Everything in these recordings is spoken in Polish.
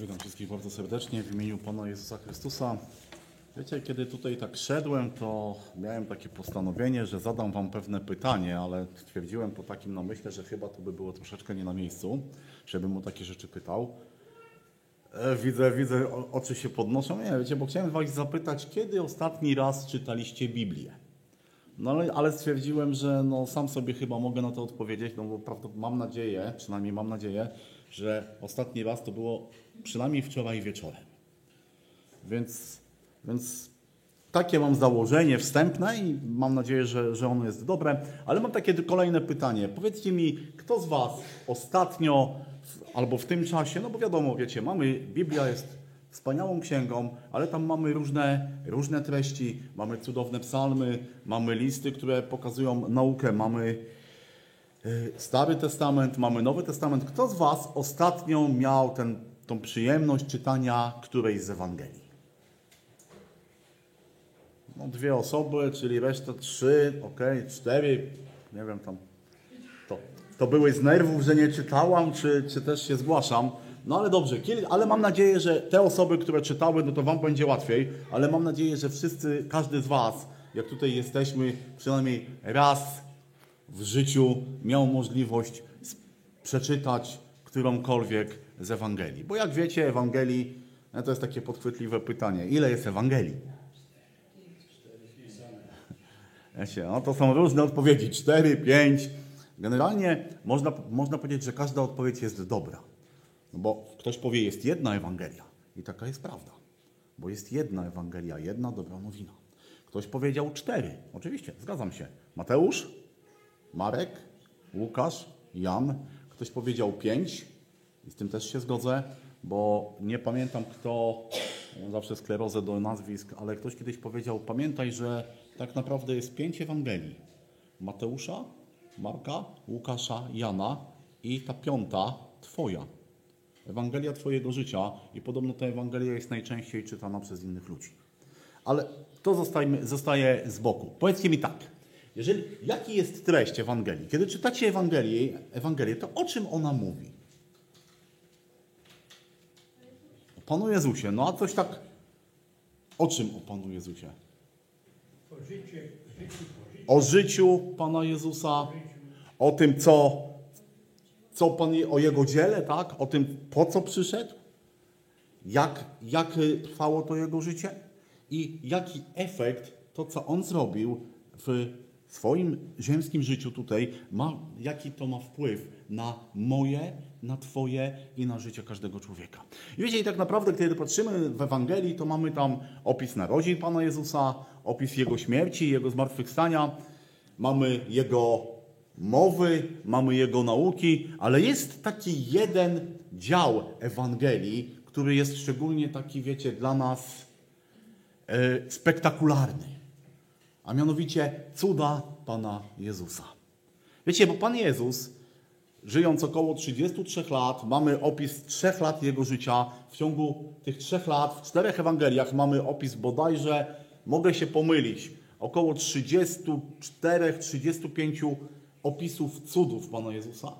Witam wszystkich bardzo serdecznie w imieniu Pana Jezusa Chrystusa. Wiecie, kiedy tutaj tak szedłem, to miałem takie postanowienie, że zadam Wam pewne pytanie, ale stwierdziłem po takim namyśle, że chyba to by było troszeczkę nie na miejscu, żebym mu takie rzeczy pytał. E, Widzę, widzę, o- oczy się podnoszą. Nie, wiecie, bo chciałem Was zapytać, kiedy ostatni raz czytaliście Biblię? No ale, ale stwierdziłem, że no, sam sobie chyba mogę na to odpowiedzieć, no bo prawda, mam nadzieję, przynajmniej mam nadzieję, że ostatni raz to było przynajmniej wczoraj wieczorem. Więc, więc takie mam założenie wstępne i mam nadzieję, że, że ono jest dobre. Ale mam takie kolejne pytanie. Powiedzcie mi, kto z Was ostatnio albo w tym czasie, no bo wiadomo, wiecie, mamy, Biblia jest wspaniałą księgą, ale tam mamy różne, różne treści, mamy cudowne psalmy, mamy listy, które pokazują naukę, mamy Stary Testament, mamy Nowy Testament. Kto z Was ostatnio miał ten, tą przyjemność czytania którejś z Ewangelii? No, dwie osoby, czyli reszta trzy, okej, cztery, nie wiem tam. To, to były z nerwów, że nie czytałam, czy, czy też się zgłaszam. No ale dobrze, ale mam nadzieję, że te osoby, które czytały, no to Wam będzie łatwiej, ale mam nadzieję, że wszyscy, każdy z Was, jak tutaj jesteśmy, przynajmniej raz w życiu miał możliwość przeczytać którąkolwiek z Ewangelii. Bo jak wiecie, Ewangelii, no to jest takie podchwytliwe pytanie, ile jest Ewangelii? Wiecie, no to są różne odpowiedzi, cztery, pięć. Generalnie można, można powiedzieć, że każda odpowiedź jest dobra. No bo ktoś powie, jest jedna Ewangelia. I taka jest prawda. Bo jest jedna Ewangelia, jedna dobra nowina. Ktoś powiedział cztery. Oczywiście, zgadzam się. Mateusz, Marek, Łukasz, Jan. Ktoś powiedział pięć. I z tym też się zgodzę, bo nie pamiętam kto, zawsze sklerozę do nazwisk, ale ktoś kiedyś powiedział, pamiętaj, że tak naprawdę jest pięć Ewangelii. Mateusza, Marka, Łukasza, Jana i ta piąta Twoja. Ewangelia Twojego życia i podobno ta Ewangelia jest najczęściej czytana przez innych ludzi. Ale to zostaje z boku. Powiedzcie mi tak, jeżeli, jaki jest treść Ewangelii? Kiedy czytacie Ewangelię, Ewangelię, to o czym ona mówi? O Panu Jezusie. No a coś tak, o czym o Panu Jezusie? O życiu, o życiu, Pana Jezusa, o tym, co, co Pan, o Jego dziele, tak? O tym, po co przyszedł, jak, jak trwało to Jego życie i jaki efekt to, co On zrobił w swoim ziemskim życiu tutaj, ma, jaki to ma wpływ na moje, na Twoje i na życie każdego człowieka. I wiecie, i tak naprawdę, kiedy patrzymy w Ewangelii, to mamy tam opis narodzin Pana Jezusa, opis Jego śmierci, Jego zmartwychwstania, mamy Jego mowy, mamy Jego nauki, ale jest taki jeden dział Ewangelii, który jest szczególnie taki, wiecie, dla nas e, spektakularny, a mianowicie cuda Pana Jezusa. Wiecie, bo Pan Jezus, żyjąc około 33 lat, mamy opis trzech lat Jego życia. W ciągu tych trzech lat, w czterech Ewangeliach mamy opis bodajże, mogę się pomylić, około 34-35 opisów cudów Pana Jezusa.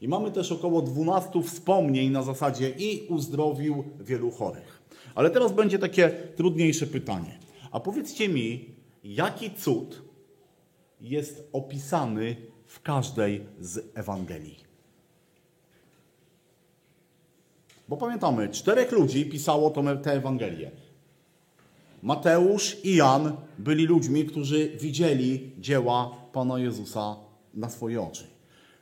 I mamy też około 12 wspomnień na zasadzie i uzdrowił wielu chorych. Ale teraz będzie takie trudniejsze pytanie. A powiedzcie mi, jaki cud jest opisany w każdej z Ewangelii? Bo pamiętamy, czterech ludzi pisało tę Ewangelię. Mateusz i Jan byli ludźmi, którzy widzieli dzieła Pana Jezusa na swoje oczy.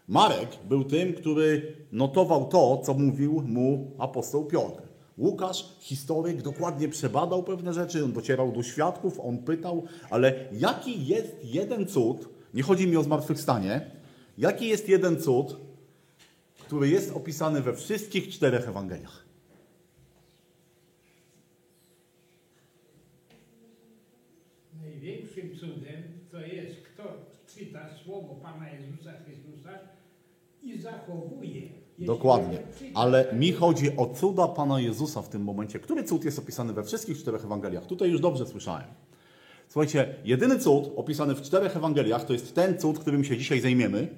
Marek był tym, który notował to, co mówił mu apostoł Piotr. Łukasz, historyk, dokładnie przebadał pewne rzeczy, on docierał do świadków, on pytał, ale jaki jest jeden cud, nie chodzi mi o zmartwychwstanie, jaki jest jeden cud, który jest opisany we wszystkich czterech Ewangeliach? największym cudem to jest, kto czyta słowo Pana Jezusa Chrystusa i zachowuje. Dokładnie. Ale mi chodzi o cuda Pana Jezusa w tym momencie. Który cud jest opisany we wszystkich czterech Ewangeliach? Tutaj już dobrze słyszałem. Słuchajcie, jedyny cud opisany w czterech Ewangeliach to jest ten cud, którym się dzisiaj zajmiemy.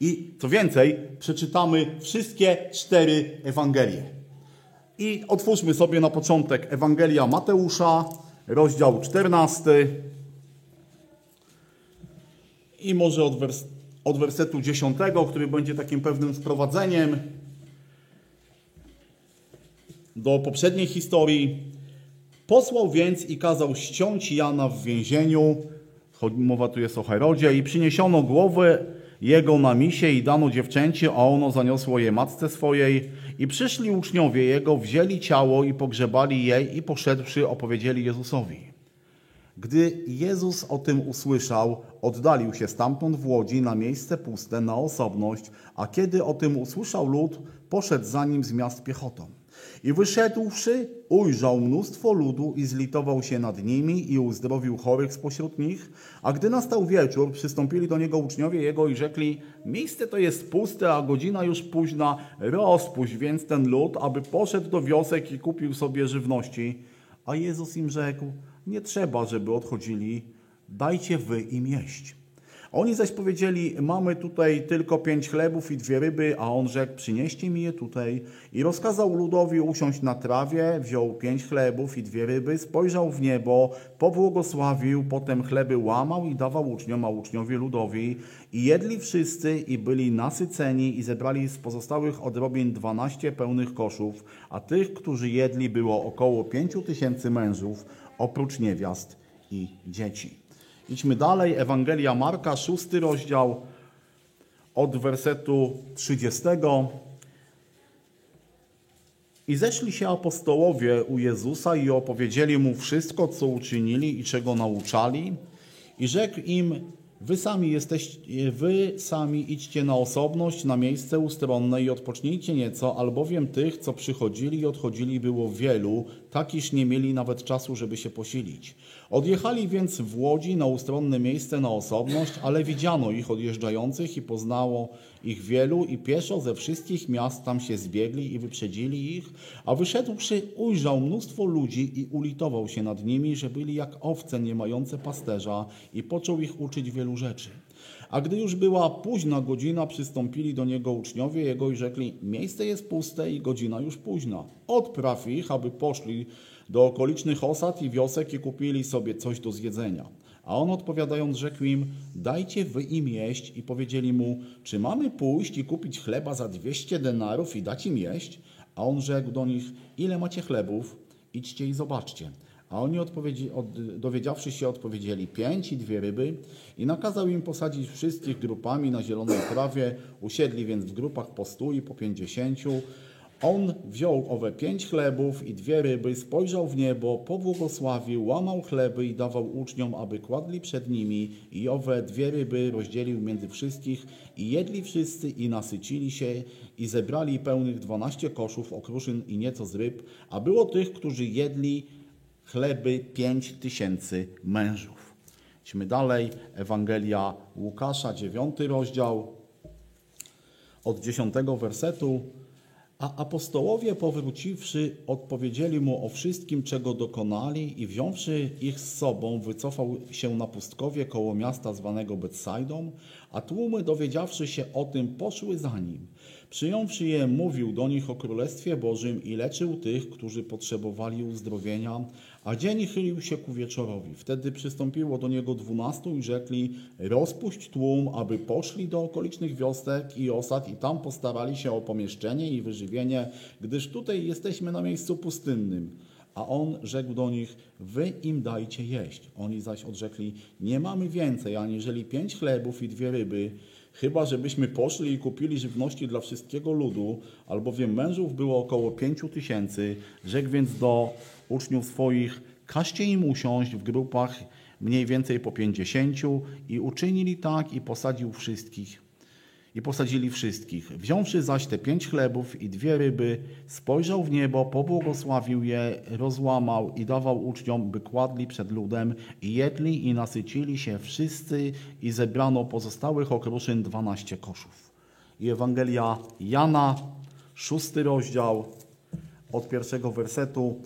I co więcej, przeczytamy wszystkie cztery Ewangelie. I otwórzmy sobie na początek Ewangelia Mateusza, rozdział 14. I może od, wers od wersetu 10, który będzie takim pewnym wprowadzeniem do poprzedniej historii. Posłał więc i kazał ściąć Jana w więzieniu. Mowa tu jest o Herodzie. I przyniesiono głowę jego na misie i dano dziewczęcie, a ono zaniosło je matce swojej. I przyszli uczniowie jego, wzięli ciało i pogrzebali je i poszedłszy opowiedzieli Jezusowi. Gdy Jezus o tym usłyszał, oddalił się stamtąd w łodzi na miejsce puste, na osobność, a kiedy o tym usłyszał lud, poszedł za nim z miast piechotą. I wyszedłszy, ujrzał mnóstwo ludu i zlitował się nad nimi i uzdrowił chorych spośród nich. A gdy nastał wieczór, przystąpili do niego uczniowie jego i rzekli, miejsce to jest puste, a godzina już późna, rozpuść więc ten lud, aby poszedł do wiosek i kupił sobie żywności. A Jezus im rzekł, nie trzeba, żeby odchodzili, dajcie wy im jeść. Oni zaś powiedzieli, mamy tutaj tylko pięć chlebów i dwie ryby, a on rzekł, przynieście mi je tutaj. I rozkazał ludowi usiąść na trawie, wziął pięć chlebów i dwie ryby, spojrzał w niebo, pobłogosławił, potem chleby łamał i dawał uczniom, a uczniowie ludowi. I jedli wszyscy i byli nasyceni i zebrali z pozostałych odrobin dwanaście pełnych koszów, a tych, którzy jedli, było około pięciu tysięcy mężów, oprócz niewiast i dzieci. Idźmy dalej. Ewangelia Marka, szósty rozdział, od wersetu 30. I zeszli się apostołowie u Jezusa i opowiedzieli mu wszystko, co uczynili i czego nauczali. I rzekł im, wy sami, jesteś, wy sami idźcie na osobność, na miejsce ustronne i odpocznijcie nieco, albowiem tych, co przychodzili i odchodzili było wielu, tak iż nie mieli nawet czasu, żeby się posilić. Odjechali więc w łodzi na ustronne miejsce na osobność, ale widziano ich odjeżdżających i poznało ich wielu i pieszo ze wszystkich miast tam się zbiegli i wyprzedzili ich, a wyszedłszy ujrzał mnóstwo ludzi i ulitował się nad nimi, że byli jak owce nie mające pasterza i począł ich uczyć wielu rzeczy. A gdy już była późna godzina, przystąpili do niego uczniowie jego i rzekli: Miejsce jest puste i godzina już późna. Odpraw ich, aby poszli do okolicznych osad i wiosek i kupili sobie coś do zjedzenia. A on odpowiadając, rzekł im: Dajcie wy im jeść. I powiedzieli mu: Czy mamy pójść i kupić chleba za dwieście denarów i dać im jeść? A on rzekł do nich: Ile macie chlebów? Idźcie i zobaczcie. A oni odpowiedzi, od, dowiedziawszy się, odpowiedzieli pięć i dwie ryby i nakazał im posadzić wszystkich grupami na zielonej trawie. Usiedli więc w grupach po stu i po pięćdziesięciu. On wziął owe pięć chlebów i dwie ryby, spojrzał w niebo, pobłogosławił, łamał chleby i dawał uczniom, aby kładli przed nimi i owe dwie ryby rozdzielił między wszystkich i jedli wszyscy i nasycili się i zebrali pełnych dwanaście koszów okruszyn i nieco z ryb, a było tych, którzy jedli chleby pięć tysięcy mężów. Idźmy dalej. Ewangelia Łukasza, dziewiąty rozdział, od dziesiątego wersetu. A apostołowie powróciwszy, odpowiedzieli mu o wszystkim, czego dokonali i wziąwszy ich z sobą, wycofał się na pustkowie koło miasta zwanego Betsaidą, a tłumy dowiedziawszy się o tym, poszły za nim. Przyjąwszy je, mówił do nich o Królestwie Bożym i leczył tych, którzy potrzebowali uzdrowienia, a dzień chylił się ku wieczorowi. Wtedy przystąpiło do niego dwunastu i rzekli, rozpuść tłum, aby poszli do okolicznych wiosek i osad i tam postarali się o pomieszczenie i wyżywienie, gdyż tutaj jesteśmy na miejscu pustynnym. A on rzekł do nich, wy im dajcie jeść. Oni zaś odrzekli, nie mamy więcej, aniżeli pięć chlebów i dwie ryby, chyba żebyśmy poszli i kupili żywności dla wszystkiego ludu, albowiem mężów było około pięciu tysięcy. Rzekł więc do uczniów swoich, każcie im usiąść w grupach mniej więcej po pięćdziesięciu i uczynili tak i posadził wszystkich. I posadzili wszystkich. Wziąwszy zaś te pięć chlebów i dwie ryby, spojrzał w niebo, pobłogosławił je, rozłamał i dawał uczniom, by kładli przed ludem i jedli i nasycili się wszyscy i zebrano pozostałych okruszyn dwanaście koszów. I Ewangelia Jana, szósty rozdział, od pierwszego wersetu.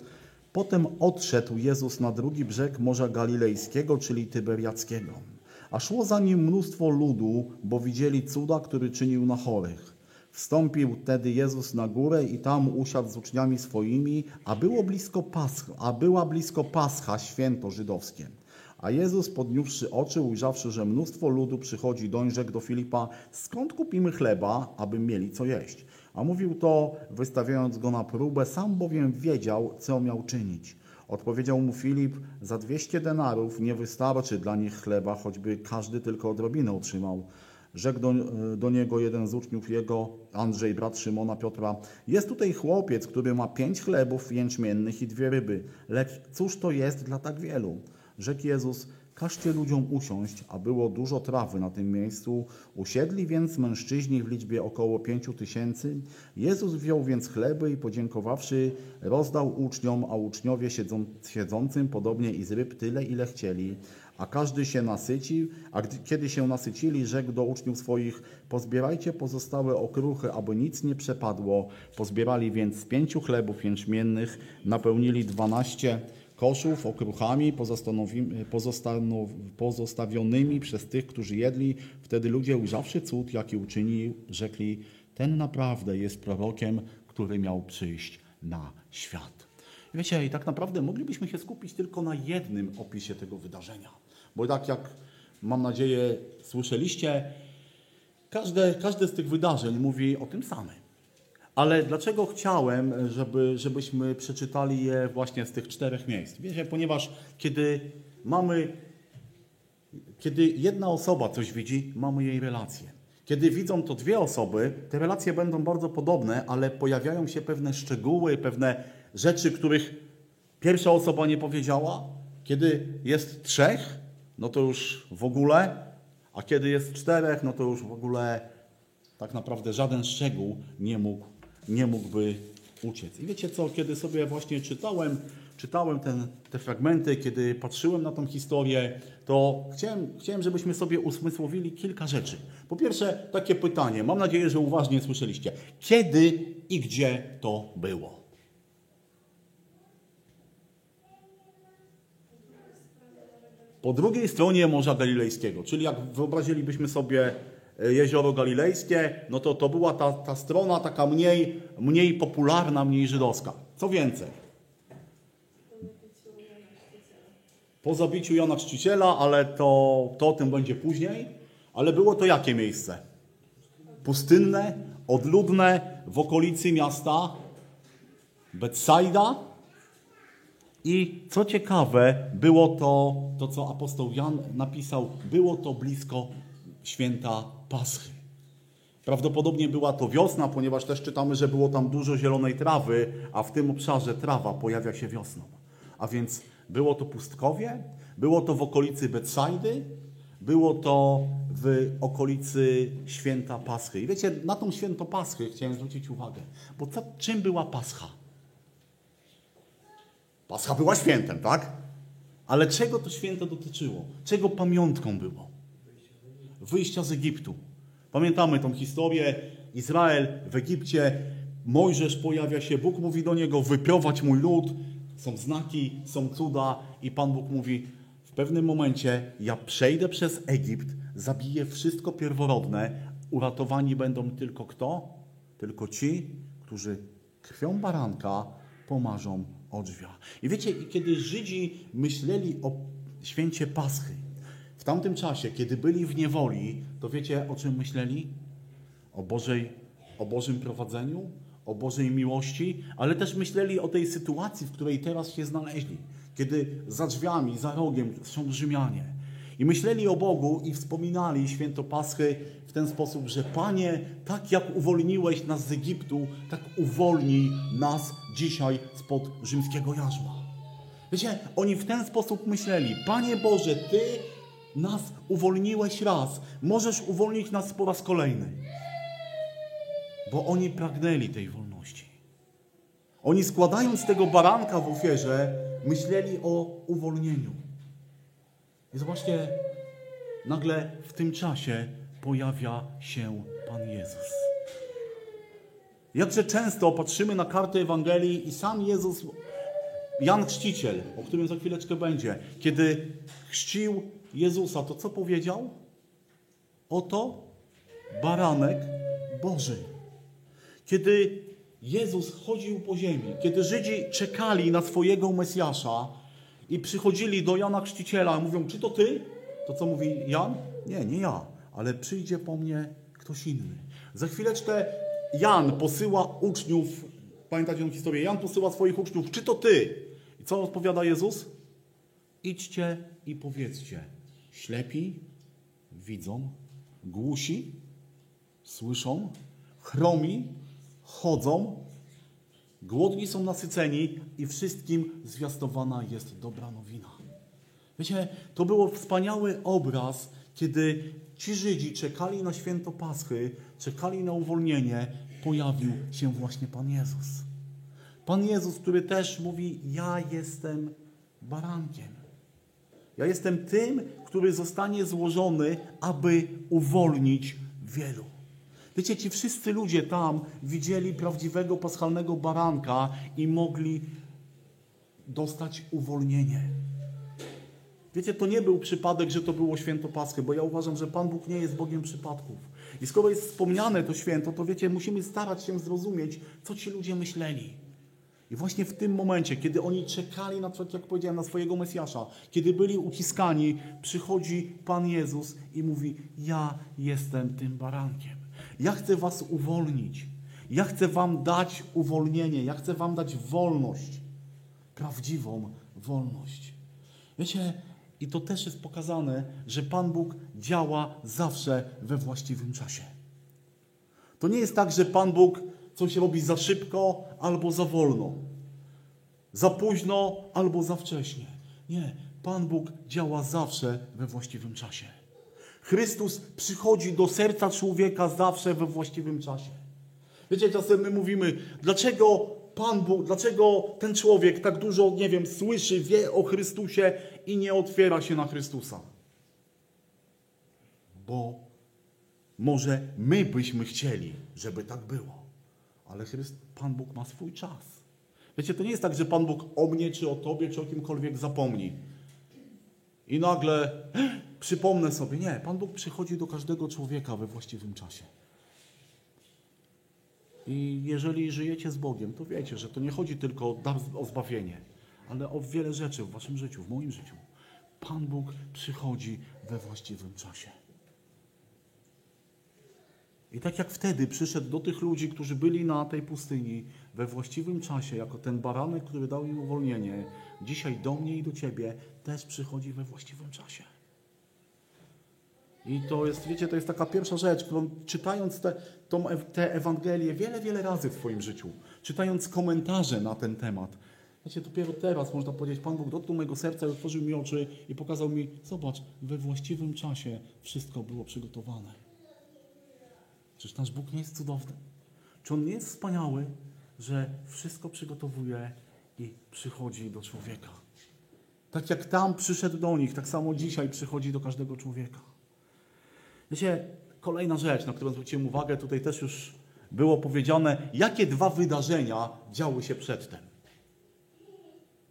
Potem odszedł Jezus na drugi brzeg Morza Galilejskiego, czyli Tyberiackiego. A szło za nim mnóstwo ludu, bo widzieli cuda, który czynił na chorych. Wstąpił wtedy Jezus na górę i tam usiadł z uczniami swoimi, a było blisko Pascha, a była blisko Pascha, święto żydowskie. A Jezus podniósłszy oczy, ujrzawszy, że mnóstwo ludu przychodzi doń, rzekł do Filipa, skąd kupimy chleba, aby mieli co jeść? A mówił to, wystawiając go na próbę, sam bowiem wiedział, co miał czynić. Odpowiedział mu Filip, za dwieście denarów nie wystarczy dla nich chleba, choćby każdy tylko odrobinę otrzymał. Rzekł do, do niego jeden z uczniów jego, Andrzej, brat Szymona Piotra, jest tutaj chłopiec, który ma pięć chlebów jęczmiennych i dwie ryby, lecz cóż to jest dla tak wielu? Rzekł Jezus, każcie ludziom usiąść, a było dużo trawy na tym miejscu. Usiedli więc mężczyźni w liczbie około pięciu tysięcy. Jezus wziął więc chleby i podziękowawszy, rozdał uczniom, a uczniowie siedzą, siedzącym podobnie i z ryb tyle, ile chcieli. A każdy się nasycił, a gdy, kiedy się nasycili, rzekł do uczniów swoich, pozbierajcie pozostałe okruchy, aby nic nie przepadło. Pozbierali więc z pięciu chlebów jęczmiennych, napełnili dwanaście koszów okruchami pozostawionymi przez tych, którzy jedli. Wtedy ludzie, ujrzawszy cud, jaki uczynił, rzekli, ten naprawdę jest prorokiem, który miał przyjść na świat. I Wiecie, i tak naprawdę moglibyśmy się skupić tylko na jednym opisie tego wydarzenia. Bo tak jak mam nadzieję słyszeliście, każde, każde z tych wydarzeń mówi o tym samym. Ale dlaczego chciałem, żeby, żebyśmy przeczytali je właśnie z tych czterech miejsc? Wiecie, ponieważ kiedy mamy, kiedy jedna osoba coś widzi, mamy jej relację. Kiedy widzą to dwie osoby, te relacje będą bardzo podobne, ale pojawiają się pewne szczegóły, pewne rzeczy, których pierwsza osoba nie powiedziała. Kiedy jest trzech, no to już w ogóle, a kiedy jest czterech, no to już w ogóle tak naprawdę żaden szczegół nie mógł, nie mógłby uciec. I wiecie co, kiedy sobie właśnie czytałem, czytałem ten, te fragmenty, kiedy patrzyłem na tą historię, to chciałem, chciałem, żebyśmy sobie usmysłowili kilka rzeczy. Po pierwsze, takie pytanie, mam nadzieję, że uważnie słyszeliście. Kiedy i gdzie to było? Po drugiej stronie Morza Galilejskiego, czyli jak wyobrazilibyśmy sobie jezioro galilejskie, no to to była ta, ta strona taka mniej, mniej popularna, mniej żydowska. Co więcej, po zabiciu Jana Chrzciciela, ale to, to o tym będzie później, ale było to jakie miejsce? Pustynne, odludne, w okolicy miasta Betsaida, i co ciekawe, było to, to co apostoł Jan napisał, było to blisko święta Paschy. Prawdopodobnie była to wiosna, ponieważ też czytamy, że było tam dużo zielonej trawy, a w tym obszarze trawa pojawia się wiosną. A więc było to pustkowie, było to w okolicy Betsaidy, było to w okolicy święta Paschy. I wiecie, na tą święto Paschy chciałem zwrócić uwagę, bo co, czym była Pascha? Pascha była świętem, tak? Ale czego to święto dotyczyło? Czego pamiątką było? Wyjścia z Egiptu. Pamiętamy tą historię. Izrael w Egipcie, Mojżesz pojawia się, Bóg mówi do niego, wyprowadź mój lud. Są znaki, są cuda i Pan Bóg mówi, w pewnym momencie ja przejdę przez Egipt, zabiję wszystko pierworodne, uratowani będą tylko kto? Tylko ci, którzy krwią baranka pomarzą odrzwia. I wiecie, kiedy Żydzi myśleli o święcie Paschy, tamtym czasie, kiedy byli w niewoli, to wiecie, o czym myśleli? O, Bożej, o Bożym prowadzeniu, o Bożej miłości, ale też myśleli o tej sytuacji, w której teraz się znaleźli, kiedy za drzwiami, za rogiem są Rzymianie. I myśleli o Bogu i wspominali święto Paschy w ten sposób, że Panie, tak jak uwolniłeś nas z Egiptu, tak uwolnij nas dzisiaj spod rzymskiego jarzma. Wiecie, oni w ten sposób myśleli, Panie Boże, Ty nas uwolniłeś raz, możesz uwolnić nas po raz kolejny. Bo oni pragnęli tej wolności. Oni składając tego baranka w ofierze, myśleli o uwolnieniu. I zobaczcie, nagle w tym czasie pojawia się Pan Jezus. Jakże często patrzymy na kartę Ewangelii i sam Jezus, Jan Chrzciciel, o którym za chwileczkę będzie, kiedy chrzcił Jezusa, to co powiedział? Oto baranek Boży. Kiedy Jezus chodził po ziemi, kiedy Żydzi czekali na swojego Mesjasza i przychodzili do Jana Chrzciciela, mówią, czy to ty? To co mówi Jan? Nie, nie ja, ale przyjdzie po mnie ktoś inny. Za chwileczkę Jan posyła uczniów, pamiętacie tę historię, Jan posyła swoich uczniów, czy to ty? Co odpowiada Jezus? Idźcie i powiedzcie, ślepi widzą, głusi słyszą, chromi chodzą, głodni są nasyceni i wszystkim zwiastowana jest dobra nowina. Wiecie, to był wspaniały obraz, kiedy ci Żydzi czekali na święto Paschy, czekali na uwolnienie, pojawił się właśnie Pan Jezus. Pan Jezus, który też mówi: Ja jestem barankiem. Ja jestem tym, który zostanie złożony, aby uwolnić wielu. Wiecie, ci wszyscy ludzie tam widzieli prawdziwego paschalnego baranka i mogli dostać uwolnienie. Wiecie, to nie był przypadek, że to było święto Paschy, bo ja uważam, że Pan Bóg nie jest Bogiem przypadków. I skoro jest wspomniane to święto, to wiecie, musimy starać się zrozumieć, co ci ludzie myśleli. I właśnie w tym momencie, kiedy oni czekali na, jak powiedziałem, na swojego Mesjasza, kiedy byli uciskani, przychodzi Pan Jezus i mówi: Ja jestem tym barankiem. Ja chcę was uwolnić. Ja chcę wam dać uwolnienie. Ja chcę wam dać wolność. Prawdziwą wolność. Wiecie, i to też jest pokazane, że Pan Bóg działa zawsze we właściwym czasie. To nie jest tak, że Pan Bóg coś robi za szybko albo za wolno, za późno albo za wcześnie. Nie, Pan Bóg działa zawsze we właściwym czasie. Chrystus przychodzi do serca człowieka zawsze we właściwym czasie. Wiecie, czasem my mówimy, dlaczego Pan Bóg, dlaczego ten człowiek tak dużo, nie wiem, słyszy, wie o Chrystusie i nie otwiera się na Chrystusa? Bo może my byśmy chcieli, żeby tak było, ale Pan Bóg ma swój czas. Wiecie, to nie jest tak, że Pan Bóg o mnie, czy o tobie, czy o kimkolwiek zapomni. I nagle przypomnę sobie. Nie, Pan Bóg przychodzi do każdego człowieka we właściwym czasie. I jeżeli żyjecie z Bogiem, to wiecie, że to nie chodzi tylko o zbawienie, ale o wiele rzeczy w waszym życiu, w moim życiu. Pan Bóg przychodzi we właściwym czasie. I tak jak wtedy przyszedł do tych ludzi, którzy byli na tej pustyni we właściwym czasie, jako ten baranek, który dał im uwolnienie, dzisiaj do mnie i do ciebie też przychodzi we właściwym czasie. I to jest, wiecie, to jest taka pierwsza rzecz, którą czytając te, tą, te Ewangelie wiele, wiele razy w swoim życiu, czytając komentarze na ten temat, wiecie, dopiero teraz można powiedzieć, Pan Bóg dotknął mojego serca i otworzył mi oczy i pokazał mi, zobacz, we właściwym czasie wszystko było przygotowane. Czyż nasz Bóg nie jest cudowny? Czy On nie jest wspaniały, że wszystko przygotowuje i przychodzi do człowieka? Tak jak tam przyszedł do nich, tak samo dzisiaj przychodzi do każdego człowieka. Wiecie, kolejna rzecz, na którą zwróciłem uwagę, tutaj też już było powiedziane, jakie dwa wydarzenia działy się przedtem.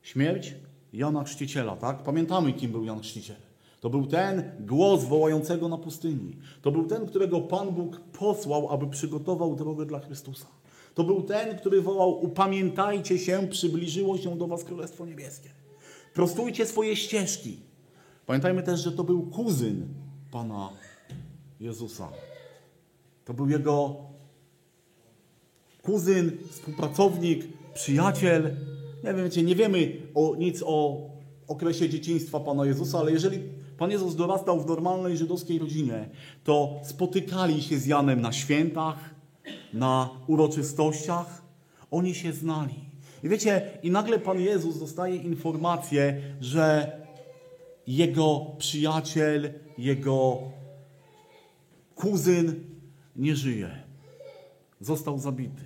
Śmierć Jana Chrzciciela, tak? Pamiętamy, kim był Jan Chrzciciel. To był ten głos wołającego na pustyni. To był ten, którego Pan Bóg posłał, aby przygotował drogę dla Chrystusa. To był ten, który wołał: Upamiętajcie się, przybliżyło się do Was Królestwo Niebieskie. Prostujcie swoje ścieżki. Pamiętajmy też, że to był kuzyn Pana Jezusa. To był jego kuzyn, współpracownik, przyjaciel. Nie wiem, wiecie, nie wiemy o, nic o okresie dzieciństwa Pana Jezusa, ale jeżeli Pan Jezus dorastał w normalnej żydowskiej rodzinie, to spotykali się z Janem na świętach, na uroczystościach. Oni się znali. I wiecie, i nagle Pan Jezus dostaje informację, że jego przyjaciel, jego kuzyn nie żyje. Został zabity.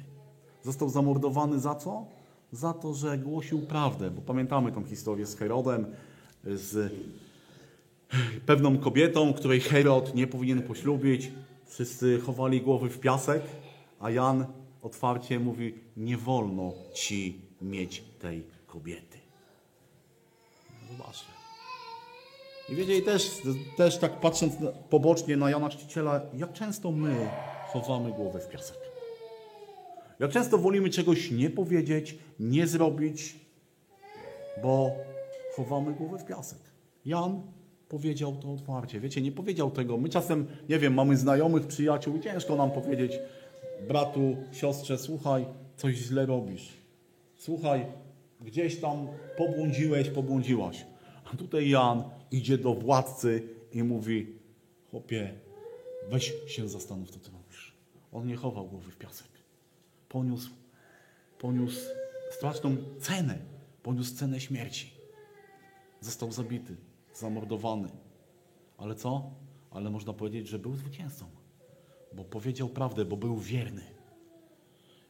Został zamordowany za co? Za to, że głosił prawdę. Bo pamiętamy tą historię z Herodem, z pewną kobietą, której Herod nie powinien poślubić. Wszyscy chowali głowy w piasek, a Jan otwarcie mówi: Nie wolno ci mieć tej kobiety. Zobaczcie. I wiecie, też, też tak patrząc pobocznie na Jana Chrzciciela, jak często my chowamy głowę w piasek. Jak często wolimy czegoś nie powiedzieć, nie zrobić, bo chowamy głowę w piasek. Jan powiedział to otwarcie. Wiecie, nie powiedział tego. My czasem, nie wiem, mamy znajomych, przyjaciół i ciężko nam powiedzieć, bratu, siostrze, słuchaj, coś źle robisz. Słuchaj, gdzieś tam pobłądziłeś, pobłądziłaś. A tutaj Jan idzie do władcy i mówi, chłopie, weź się zastanów, co ty robisz. On nie chował głowy w piasek. Poniósł, poniósł straszną cenę. Poniósł cenę śmierci. Został zabity, zamordowany. Ale co? Ale można powiedzieć, że był zwycięzcą. Bo powiedział prawdę, bo był wierny.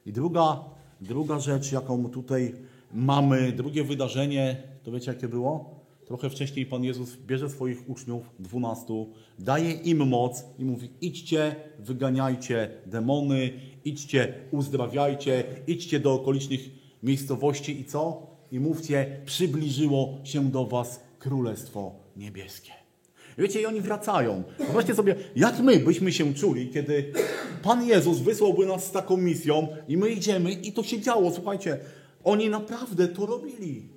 I druga, druga rzecz, jaką tutaj mamy, drugie wydarzenie, to wiecie jakie było? Trochę wcześniej Pan Jezus bierze swoich uczniów, dwunastu, daje im moc i mówi: idźcie, wyganiajcie demony, idźcie, uzdrawiajcie, idźcie do okolicznych miejscowości i co? I mówcie, przybliżyło się do was Królestwo Niebieskie. Wiecie, i oni wracają. Wyobraźcie sobie, jak my byśmy się czuli, kiedy Pan Jezus wysłałby nas z taką misją i my idziemy i to się działo. Słuchajcie, oni naprawdę to robili.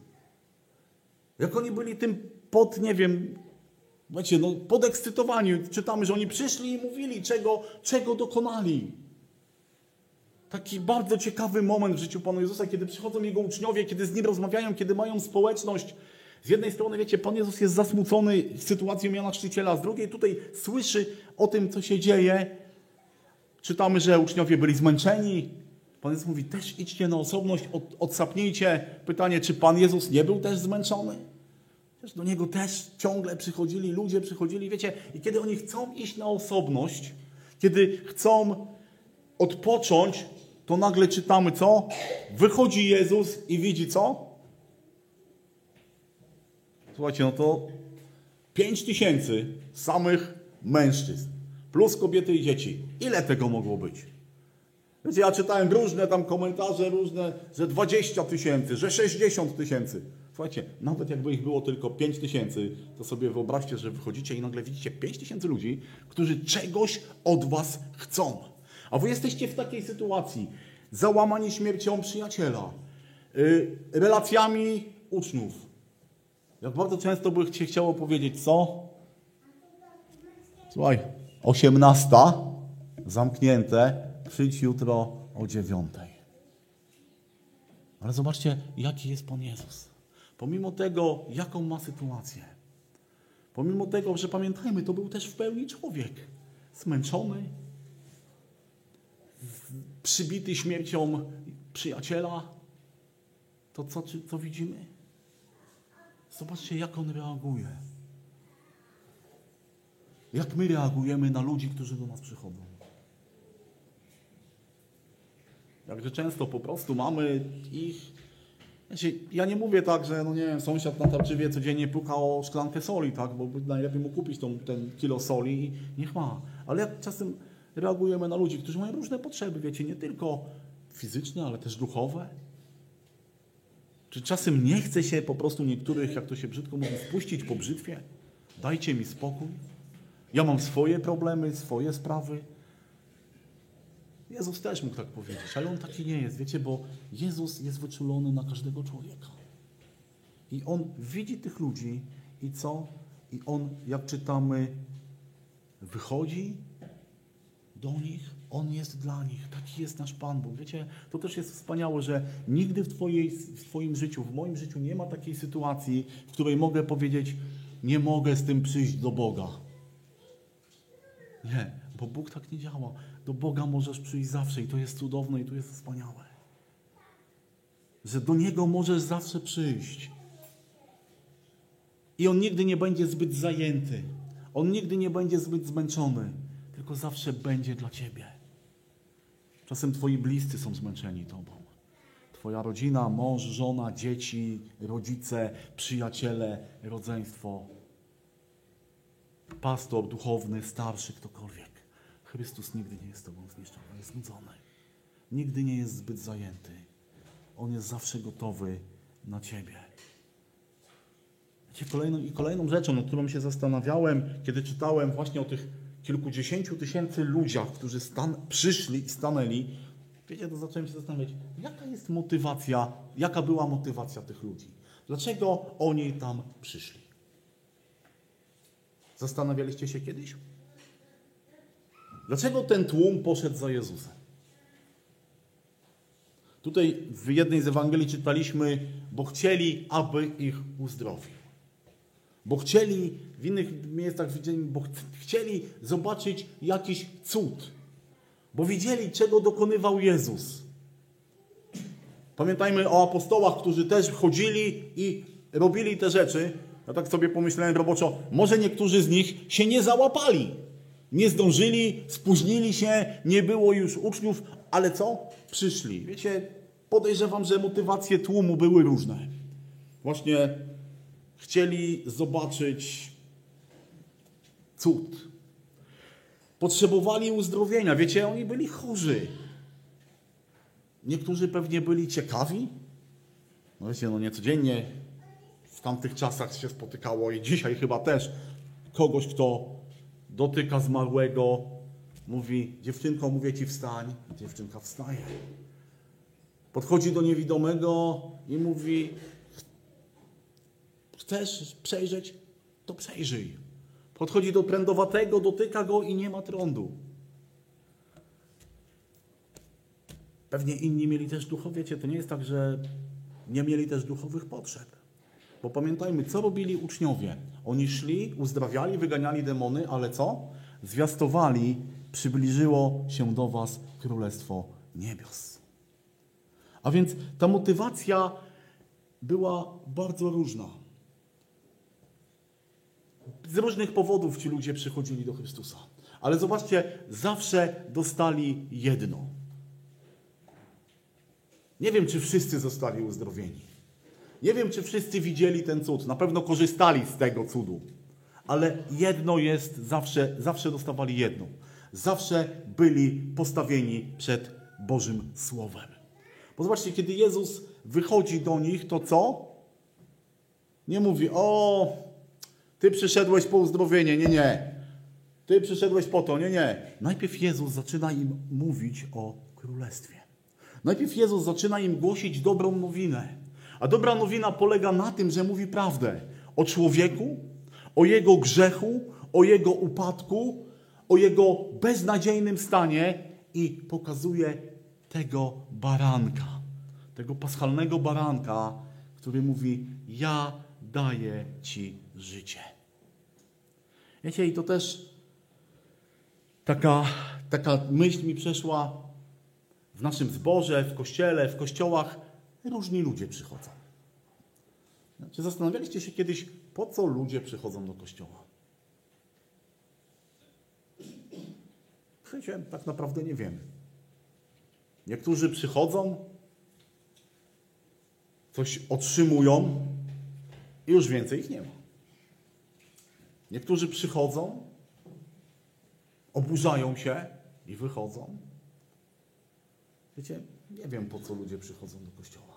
Jak oni byli tym pod, nie wiem, wiecie, no, podekscytowani. Czytamy, że oni przyszli i mówili, czego, czego dokonali. Taki bardzo ciekawy moment w życiu Pana Jezusa, kiedy przychodzą Jego uczniowie, kiedy z Nim rozmawiają, kiedy mają społeczność. Z jednej strony, wiecie, Pan Jezus jest zasmucony sytuacją Jana Chrzciciela, z drugiej tutaj słyszy o tym, co się dzieje. Czytamy, że uczniowie byli zmęczeni. Pan Jezus mówi, też idźcie na osobność, od, odsapnijcie. Pytanie, czy Pan Jezus nie był też zmęczony? Przecież do Niego też ciągle przychodzili, ludzie przychodzili, wiecie, i kiedy oni chcą iść na osobność, kiedy chcą odpocząć, to nagle czytamy co? Wychodzi Jezus i widzi co? Słuchajcie, no to pięć tysięcy samych mężczyzn, plus kobiety i dzieci. Ile tego mogło być? Wiecie, ja czytałem różne tam komentarze, różne, że 20 tysięcy, że 60 tysięcy. Słuchajcie, nawet jakby ich było tylko 5 tysięcy, to sobie wyobraźcie, że wychodzicie i nagle widzicie 5 tysięcy ludzi, którzy czegoś od was chcą. A wy jesteście w takiej sytuacji, załamani śmiercią przyjaciela, yy, relacjami uczniów. Jak bardzo często by się chciało powiedzieć, co? Słuchaj, 18, zamknięte, przyjdź jutro o dziewiątej. Ale zobaczcie, jaki jest Pan Jezus. Pomimo tego, jaką ma sytuację, pomimo tego, że pamiętajmy, to był też w pełni człowiek, zmęczony, przybity śmiercią przyjaciela, to co, co widzimy? Zobaczcie, jak on reaguje. Jak my reagujemy na ludzi, którzy do nas przychodzą. Jakże często po prostu mamy ich. Znaczy, ja nie mówię tak, że no nie wiem, sąsiad na tarczywie codziennie puka o szklankę soli, tak, bo najlepiej mu kupić tą, ten kilo soli i niech ma. Ale jak czasem reagujemy na ludzi, którzy mają różne potrzeby, wiecie, nie tylko fizyczne, ale też duchowe. Czy czasem nie chce się po prostu niektórych, jak to się brzydko mówi, wpuścić po brzytwie? Dajcie mi spokój. Ja mam swoje problemy, swoje sprawy. Jezus też mógł tak powiedzieć, ale on taki nie jest, wiecie, bo Jezus jest wyczulony na każdego człowieka. I on widzi tych ludzi i co? I on, jak czytamy, wychodzi do nich, on jest dla nich. Taki jest nasz Pan Bóg. Wiecie, to też jest wspaniałe, że nigdy w, twojej, w Twoim życiu, w moim życiu nie ma takiej sytuacji, w której mogę powiedzieć, nie mogę z tym przyjść do Boga. Nie, bo Bóg tak nie działa. Do Boga możesz przyjść zawsze i to jest cudowne i to jest wspaniałe. Że do Niego możesz zawsze przyjść. I On nigdy nie będzie zbyt zajęty. On nigdy nie będzie zbyt zmęczony. Tylko zawsze będzie dla Ciebie. Czasem Twoi bliscy są zmęczeni Tobą. Twoja rodzina, mąż, żona, dzieci, rodzice, przyjaciele, rodzeństwo, pastor duchowny, starszy, ktokolwiek. Chrystus nigdy nie jest Tobą zniszczony, jest znudzony. Nigdy nie jest zbyt zajęty. On jest zawsze gotowy na Ciebie. Kolejną, I kolejną rzeczą, nad którą się zastanawiałem, kiedy czytałem właśnie o tych kilkudziesięciu tysięcy ludziach, którzy stan, przyszli i stanęli, Wiecie, to zacząłem się zastanawiać, jaka jest motywacja, jaka była motywacja tych ludzi? Dlaczego oni tam przyszli? Zastanawialiście się kiedyś? Dlaczego ten tłum poszedł za Jezusem? Tutaj w jednej z Ewangelii czytaliśmy, bo chcieli, aby ich uzdrowił. Bo chcieli, w innych miejscach widzieli, bo ch- chcieli zobaczyć jakiś cud. Bo widzieli, czego dokonywał Jezus. Pamiętajmy o apostołach, którzy też chodzili i robili te rzeczy. Ja tak sobie pomyślałem roboczo, może niektórzy z nich się nie załapali. Nie zdążyli, spóźnili się, nie było już uczniów, ale co? Przyszli. Wiecie, podejrzewam, że motywacje tłumu były różne. Właśnie chcieli zobaczyć cud. Potrzebowali uzdrowienia. Wiecie, oni byli chorzy. Niektórzy pewnie byli ciekawi. No wiecie, no niecodziennie w tamtych czasach się spotykało i dzisiaj chyba też kogoś, kto dotyka zmarłego, mówi, dziewczynko, mówię ci wstań. Dziewczynka wstaje. Podchodzi do niewidomego i mówi, chcesz przejrzeć, to przejrzyj. Podchodzi do prędowatego, dotyka go i nie ma trądu. Pewnie inni mieli też duchowe, wiecie, to nie jest tak, że nie mieli też duchowych potrzeb. Bo pamiętajmy, co robili uczniowie. Oni szli, uzdrawiali, wyganiali demony, ale co? Zwiastowali, przybliżyło się do was Królestwo Niebios. A więc ta motywacja była bardzo różna. Z różnych powodów ci ludzie przychodzili do Chrystusa. Ale zobaczcie, zawsze dostali jedno. Nie wiem, czy wszyscy zostali uzdrowieni. Nie wiem, czy wszyscy widzieli ten cud. Na pewno korzystali z tego cudu. Ale jedno jest zawsze, zawsze dostawali jedno. Zawsze byli postawieni przed Bożym Słowem. Bo zobaczcie, kiedy Jezus wychodzi do nich, to co? Nie mówi, o, ty przyszedłeś po uzdrowienie. Nie, nie. Ty przyszedłeś po to. Nie, nie. Najpierw Jezus zaczyna im mówić o Królestwie. Najpierw Jezus zaczyna im głosić dobrą nowinę. A dobra nowina polega na tym, że mówi prawdę o człowieku, o jego grzechu, o jego upadku, o jego beznadziejnym stanie i pokazuje tego baranka, tego paschalnego baranka, który mówi: Ja daję ci życie. Wiecie, i to też taka, taka myśl mi przeszła w naszym zborze, w kościele, w kościołach. Różni ludzie przychodzą. Czy zastanawialiście się kiedyś, po co ludzie przychodzą do kościoła? Sensie tak naprawdę nie wiemy. Niektórzy przychodzą, coś otrzymują i już więcej ich nie ma. Niektórzy przychodzą, oburzają się i wychodzą. Wiecie, nie wiem po co ludzie przychodzą do kościoła.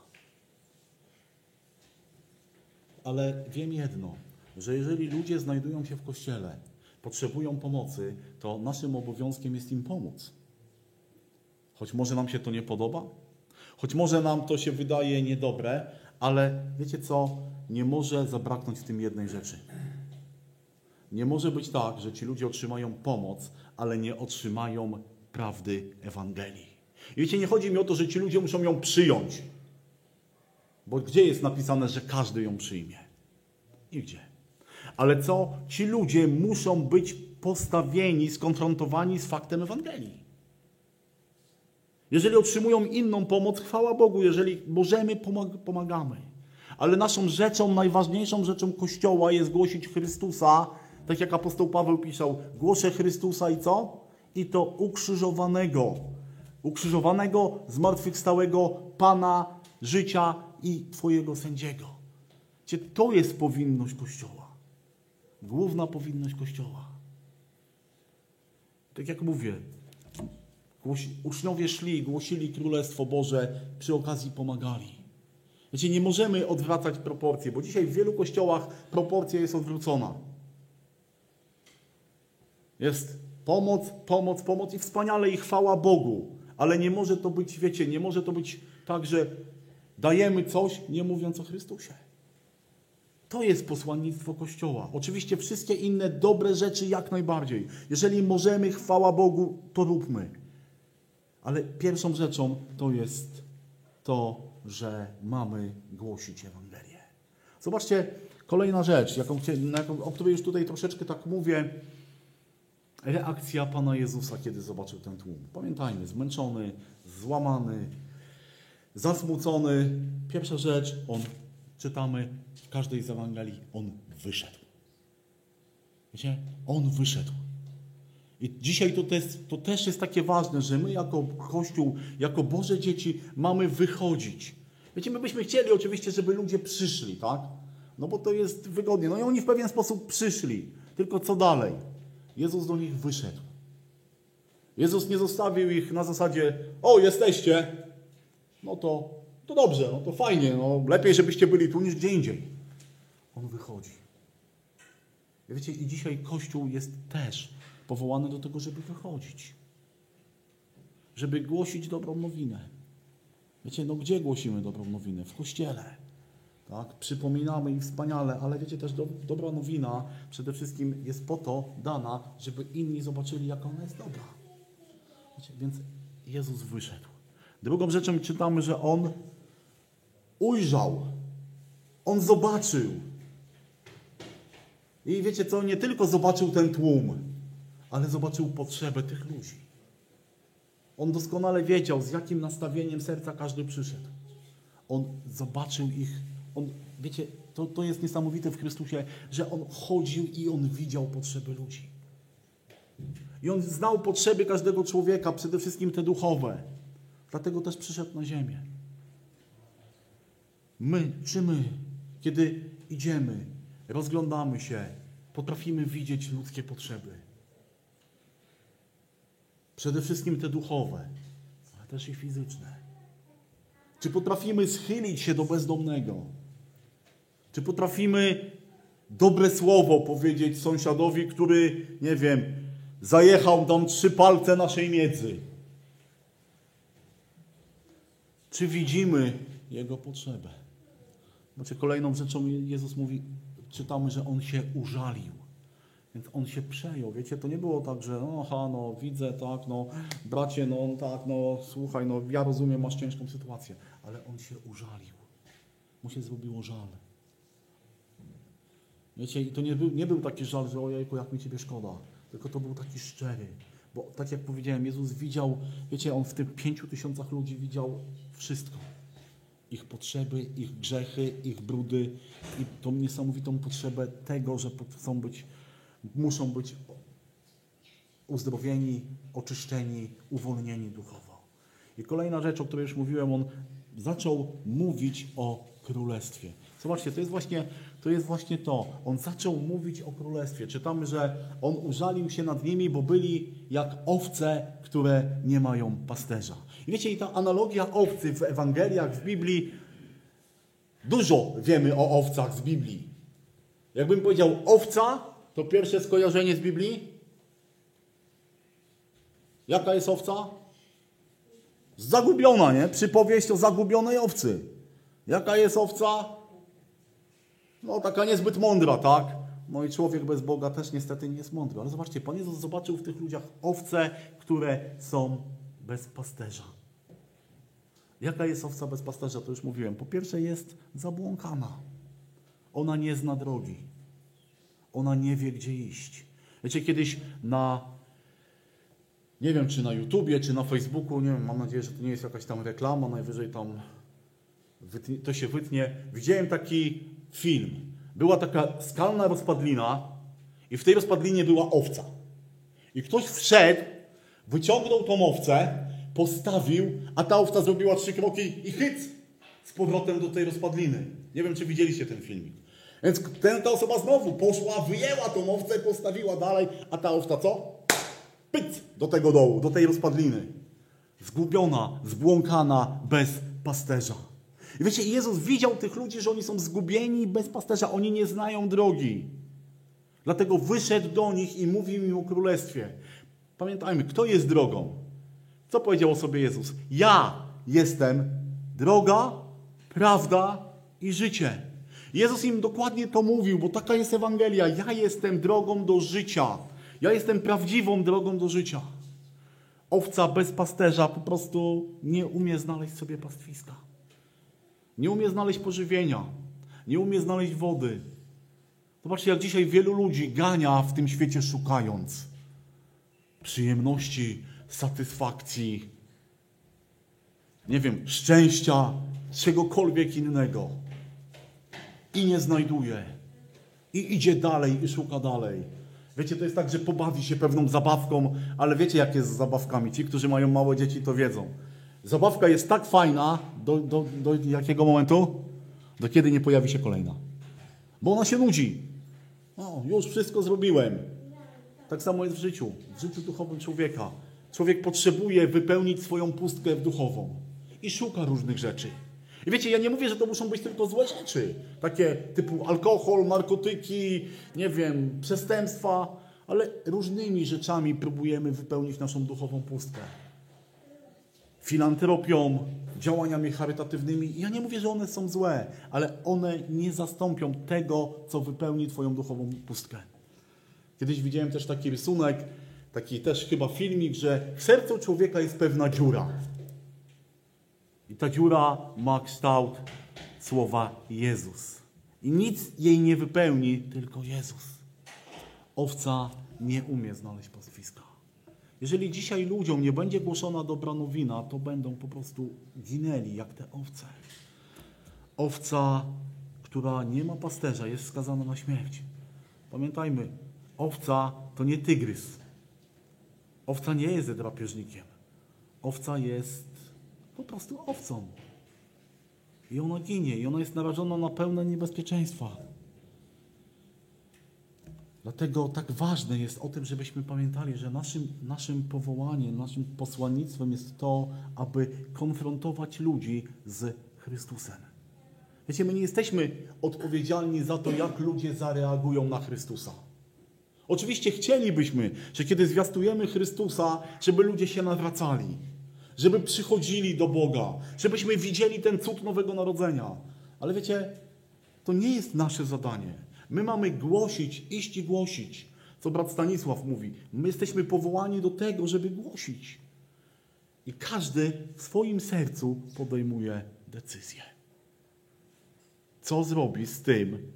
Ale wiem jedno, że jeżeli ludzie znajdują się w kościele, potrzebują pomocy, to naszym obowiązkiem jest im pomóc. Choć może nam się to nie podoba, choć może nam to się wydaje niedobre, ale wiecie co? Nie może zabraknąć w tym jednej rzeczy. Nie może być tak, że ci ludzie otrzymają pomoc, ale nie otrzymają prawdy Ewangelii. I wiecie, nie chodzi mi o to, że ci ludzie muszą ją przyjąć. Bo gdzie jest napisane, że każdy ją przyjmie? Nigdzie. Ale co? Ci ludzie muszą być postawieni, skonfrontowani z faktem Ewangelii. Jeżeli otrzymują inną pomoc, chwała Bogu, jeżeli możemy, pomag- pomagamy. Ale naszą rzeczą, najważniejszą rzeczą Kościoła jest głosić Chrystusa, tak jak apostoł Paweł pisał, głoszę Chrystusa i co? I to ukrzyżowanego. Ukrzyżowanego, zmartwychwstałego Pana życia i Twojego sędziego. Wiecie, to jest powinność Kościoła. Główna powinność Kościoła. Tak jak mówię, uczniowie szli, głosili Królestwo Boże, przy okazji pomagali. Wiecie, nie możemy odwracać proporcji, bo dzisiaj w wielu kościołach proporcja jest odwrócona. Jest pomoc, pomoc, pomoc i wspaniale i chwała Bogu. Ale nie może to być, wiecie, nie może to być tak, że dajemy coś, nie mówiąc o Chrystusie. To jest posłannictwo Kościoła. Oczywiście wszystkie inne dobre rzeczy jak najbardziej. Jeżeli możemy, chwała Bogu, to róbmy. Ale pierwszą rzeczą to jest to, że mamy głosić Ewangelię. Zobaczcie, kolejna rzecz, jaką, o której już tutaj troszeczkę tak mówię. Reakcja Pana Jezusa, kiedy zobaczył ten tłum. Pamiętajmy, zmęczony, złamany, zasmucony. Pierwsza rzecz, on, czytamy w każdej z Ewangelii, on wyszedł. Wiecie? On wyszedł. I dzisiaj to też, to też jest takie ważne, że my jako Kościół, jako Boże dzieci mamy wychodzić. Wiecie, my byśmy chcieli oczywiście, żeby ludzie przyszli, tak? No bo to jest wygodnie. No i oni w pewien sposób przyszli. Tylko co dalej? Jezus do nich wyszedł. Jezus nie zostawił ich na zasadzie, o jesteście, no to, to dobrze, no to fajnie, no lepiej, żebyście byli tu niż gdzie indziej. On wychodzi. Wiecie, i dzisiaj Kościół jest też powołany do tego, żeby wychodzić. Żeby głosić dobrą nowinę. Wiecie, no gdzie głosimy dobrą nowinę? W Kościele. Tak? Przypominamy i wspaniale, ale wiecie też, do, dobra nowina przede wszystkim jest po to dana, żeby inni zobaczyli, jak ona jest dobra. Wiecie, więc Jezus wyszedł. Drugą rzeczą czytamy, że On ujrzał. On zobaczył. I wiecie co, nie tylko zobaczył ten tłum, ale zobaczył potrzebę tych ludzi. On doskonale wiedział, z jakim nastawieniem serca każdy przyszedł. On zobaczył ich. On, wiecie, to, to jest niesamowite w Chrystusie, że On chodził i On widział potrzeby ludzi. I On znał potrzeby każdego człowieka, przede wszystkim te duchowe. Dlatego też przyszedł na ziemię. My, czy my, kiedy idziemy, rozglądamy się, potrafimy widzieć ludzkie potrzeby. Przede wszystkim te duchowe, ale też i fizyczne. Czy potrafimy schylić się do bezdomnego? Czy potrafimy dobre słowo powiedzieć sąsiadowi, który, nie wiem, zajechał tam trzy palce naszej miedzy? Czy widzimy jego potrzebę? Znaczy kolejną rzeczą Jezus mówi, czytamy, że On się użalił. Więc On się przejął. Wiecie, to nie było tak, że no, aha, no widzę, tak, no bracie, no tak, no słuchaj, no ja rozumiem, masz ciężką sytuację. Ale On się użalił. Mu się zrobiło żal. Wiecie, i to nie był, nie był taki żal, że ojejku, jak mi Ciebie szkoda. Tylko to był taki szczery. Bo tak jak powiedziałem, Jezus widział, wiecie, On w tych pięciu tysiącach ludzi widział wszystko ich potrzeby, ich grzechy, ich brudy i tą niesamowitą potrzebę tego, że chcą być, muszą być uzdrowieni, oczyszczeni, uwolnieni duchowo. I kolejna rzecz, o której już mówiłem, on zaczął mówić o królestwie. Zobaczcie, to jest właśnie to. Jest właśnie to. On zaczął mówić o królestwie. Czytamy, że on użalił się nad nimi, bo byli jak owce, które nie mają pasterza. I wiecie, i ta analogia owcy w Ewangeliach, w Biblii, dużo wiemy o owcach z Biblii. Jakbym powiedział owca, to pierwsze skojarzenie z Biblii. Jaka jest owca? Zagubiona, nie? Przypowieść o zagubionej owcy. Jaka jest owca? No, taka niezbyt mądra, tak? No i człowiek bez Boga też niestety nie jest mądry. Ale zobaczcie, Pan Jezus zobaczył w tych ludziach owce, które są bez pasterza. Jaka jest owca bez pasterza? To już mówiłem. Po pierwsze jest zabłąkana. Ona nie zna drogi. Ona nie wie, gdzie iść. Wiecie, kiedyś na, nie wiem, czy na YouTubie, czy na Facebooku, nie wiem, mam nadzieję, że to nie jest jakaś tam reklama, najwyżej tam to się wytnie. Widziałem taki film. Była taka skalna rozpadlina i w tej rozpadlinie była owca. I ktoś wszedł, wyciągnął tą owcę, postawił, a ta owca zrobiła trzy kroki i hyc z powrotem do tej rozpadliny. Nie wiem, czy widzieliście ten filmik. Więc ten, ta osoba znowu poszła, wyjęła tą owcę, postawiła dalej, a ta owca co? Pyc do tego dołu, do tej rozpadliny. Zgubiona, zbłąkana, bez pasterza. I wiecie, Jezus widział tych ludzi, że oni są zgubieni bez pasterza, oni nie znają drogi. Dlatego wyszedł do nich i mówił im o królestwie. Pamiętajmy, kto jest drogą? Co powiedział o sobie Jezus? Ja jestem droga, prawda i życie. Jezus im dokładnie to mówił, bo taka jest Ewangelia. Ja jestem drogą do życia. Ja jestem prawdziwą drogą do życia. Owca bez pasterza po prostu nie umie znaleźć sobie pastwiska. Nie umie znaleźć pożywienia. Nie umie znaleźć wody. Zobaczcie, jak dzisiaj wielu ludzi gania w tym świecie szukając przyjemności, satysfakcji, nie wiem, szczęścia, czegokolwiek innego. I nie znajduje. I idzie dalej, i szuka dalej. Wiecie, to jest tak, że pobawi się pewną zabawką, ale wiecie, jak jest z zabawkami. Ci, którzy mają małe dzieci, to wiedzą. Zabawka jest tak fajna, do, do, do jakiego momentu? Do kiedy nie pojawi się kolejna. Bo ona się nudzi. No, już wszystko zrobiłem. Tak samo jest w życiu, w życiu duchowym człowieka. Człowiek potrzebuje wypełnić swoją pustkę duchową i szuka różnych rzeczy. I wiecie, ja nie mówię, że to muszą być tylko złe rzeczy, takie typu alkohol, narkotyki, nie wiem, przestępstwa, ale różnymi rzeczami próbujemy wypełnić naszą duchową pustkę. Filantropią, działaniami charytatywnymi. Ja nie mówię, że one są złe, ale one nie zastąpią tego, co wypełni Twoją duchową pustkę. Kiedyś widziałem też taki rysunek, taki też chyba filmik, że w sercu człowieka jest pewna dziura. I ta dziura ma kształt słowa Jezus. I nic jej nie wypełni, tylko Jezus. Owca nie umie znaleźć. Jeżeli dzisiaj ludziom nie będzie głoszona dobra nowina, to będą po prostu ginęli jak te owce. Owca, która nie ma pasterza, jest skazana na śmierć. Pamiętajmy, owca to nie tygrys. Owca nie jest drapieżnikiem. Owca jest po prostu owcą. I ona ginie, i ona jest narażona na pełne niebezpieczeństwa. Dlatego tak ważne jest o tym, żebyśmy pamiętali, że naszym, naszym powołaniem, naszym posłannictwem jest to, aby konfrontować ludzi z Chrystusem. Wiecie, my nie jesteśmy odpowiedzialni za to, jak ludzie zareagują na Chrystusa. Oczywiście chcielibyśmy, że kiedy zwiastujemy Chrystusa, żeby ludzie się nawracali, żeby przychodzili do Boga, żebyśmy widzieli ten cud Nowego Narodzenia. Ale wiecie, to nie jest nasze zadanie. My mamy głosić, iść i głosić. Co brat Stanisław mówi. My jesteśmy powołani do tego, żeby głosić. I każdy w swoim sercu podejmuje decyzję. Co zrobi z tym,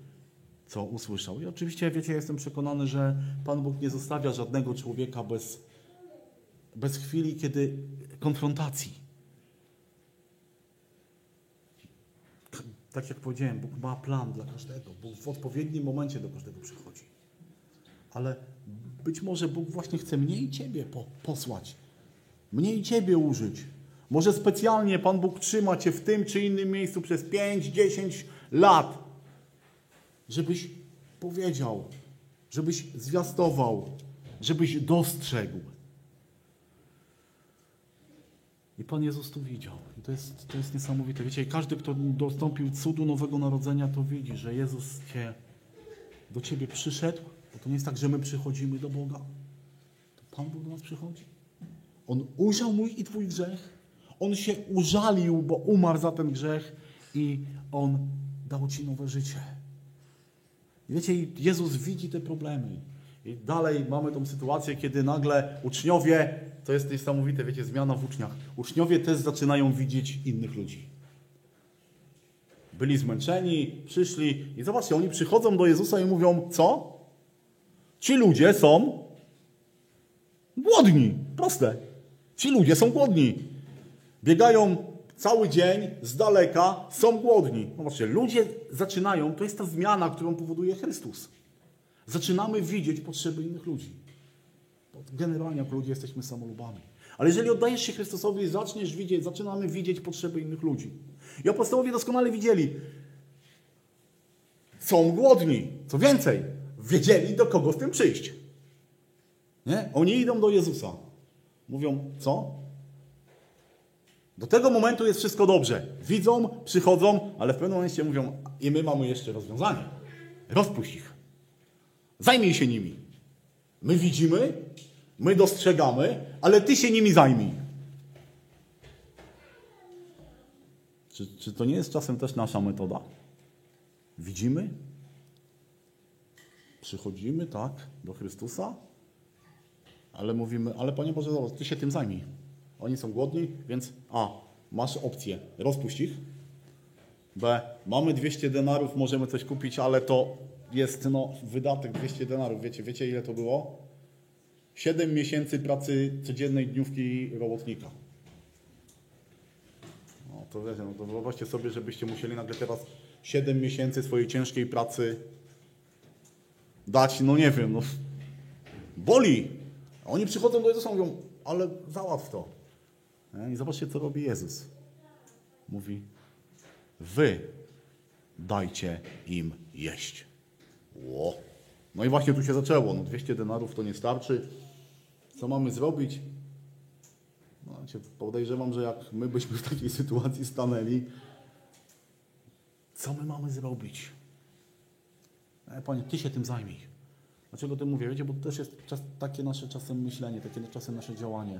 co usłyszał. I oczywiście, wiecie, ja jestem przekonany, że Pan Bóg nie zostawia żadnego człowieka bez, bez chwili, kiedy konfrontacji. Tak jak powiedziałem, Bóg ma plan dla każdego. Bóg w odpowiednim momencie do każdego przychodzi. Ale być może Bóg właśnie chce mnie i Ciebie po, posłać. Mnie i Ciebie użyć. Może specjalnie Pan Bóg trzyma Cię w tym czy innym miejscu przez 5-10 lat, żebyś powiedział, żebyś zwiastował, żebyś dostrzegł. I Pan Jezus to widział. I to jest, to jest niesamowite. Wiecie, każdy, kto dostąpił cudu Nowego Narodzenia, to widzi, że Jezus cię, do Ciebie przyszedł, bo to nie jest tak, że my przychodzimy do Boga. To Pan Bóg do nas przychodzi. On ujrzał mój i Twój grzech. On się użalił, bo umarł za ten grzech i On dał Ci nowe życie. I wiecie, Jezus widzi te problemy. I dalej mamy tą sytuację, kiedy nagle uczniowie, to jest niesamowite, wiecie, zmiana w uczniach. Uczniowie też zaczynają widzieć innych ludzi. Byli zmęczeni, przyszli i zobaczcie, oni przychodzą do Jezusa i mówią, co? Ci ludzie są głodni. Proste. Ci ludzie są głodni. Biegają cały dzień z daleka, są głodni. Zobaczcie, ludzie zaczynają, to jest ta zmiana, którą powoduje Chrystus. Zaczynamy widzieć potrzeby innych ludzi. Generalnie jako ludzie jesteśmy samolubami. Ale jeżeli oddajesz się Chrystusowi, zaczniesz widzieć, zaczynamy widzieć potrzeby innych ludzi. I apostołowie doskonale widzieli, są głodni. Co więcej, wiedzieli do kogo z tym przyjść. Nie? Oni idą do Jezusa. Mówią, co? Do tego momentu jest wszystko dobrze. Widzą, przychodzą, ale w pewnym momencie mówią, i my mamy jeszcze rozwiązanie. Rozpuść ich. Zajmij się nimi. My widzimy, my dostrzegamy, ale ty się nimi zajmij. Czy, czy to nie jest czasem też nasza metoda? Widzimy, przychodzimy, tak, do Chrystusa, ale mówimy, ale Panie Boże, zobacz, Ty się tym zajmij. Oni są głodni, więc A, masz opcję, rozpuść ich. B, mamy 200 denarów, możemy coś kupić, ale to jest no, wydatek 200 denarów. Wiecie, wiecie ile to było? 7 miesięcy pracy codziennej dniówki robotnika. No to wiecie, no to wyobraźcie sobie, żebyście musieli nagle teraz 7 miesięcy swojej ciężkiej pracy dać, no nie wiem, no boli. A oni przychodzą do Jezusa i mówią, ale załatw to. I zobaczcie, co robi Jezus. Mówi, wy dajcie im jeść. Ło. No i właśnie tu się zaczęło. No 200 denarów to nie starczy. Co mamy zrobić? No, podejrzewam, że jak my byśmy w takiej sytuacji stanęli, co my mamy zrobić? E, Panie, Ty się tym zajmij. Dlaczego o tym mówię? Wiecie, bo to też jest czas, takie nasze czasem myślenie, takie czasem nasze działanie.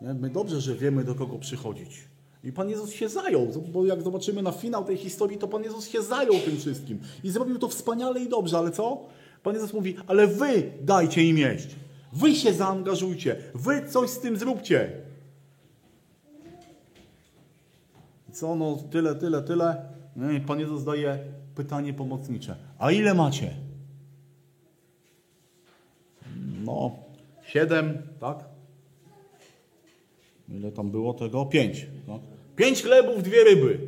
Nie? My dobrze, że wiemy, do kogo przychodzić. I Pan Jezus się zajął, bo jak zobaczymy na finał tej historii, to Pan Jezus się zajął tym wszystkim. I zrobił to wspaniale i dobrze, ale co? Pan Jezus mówi, ale wy dajcie im jeść. Wy się zaangażujcie. Wy coś z tym zróbcie. Co? No tyle, tyle, tyle. No i Pan Jezus daje pytanie pomocnicze. A ile macie? No, siedem, tak? Ile tam było tego? Pięć. Tak? Pięć chlebów, dwie ryby.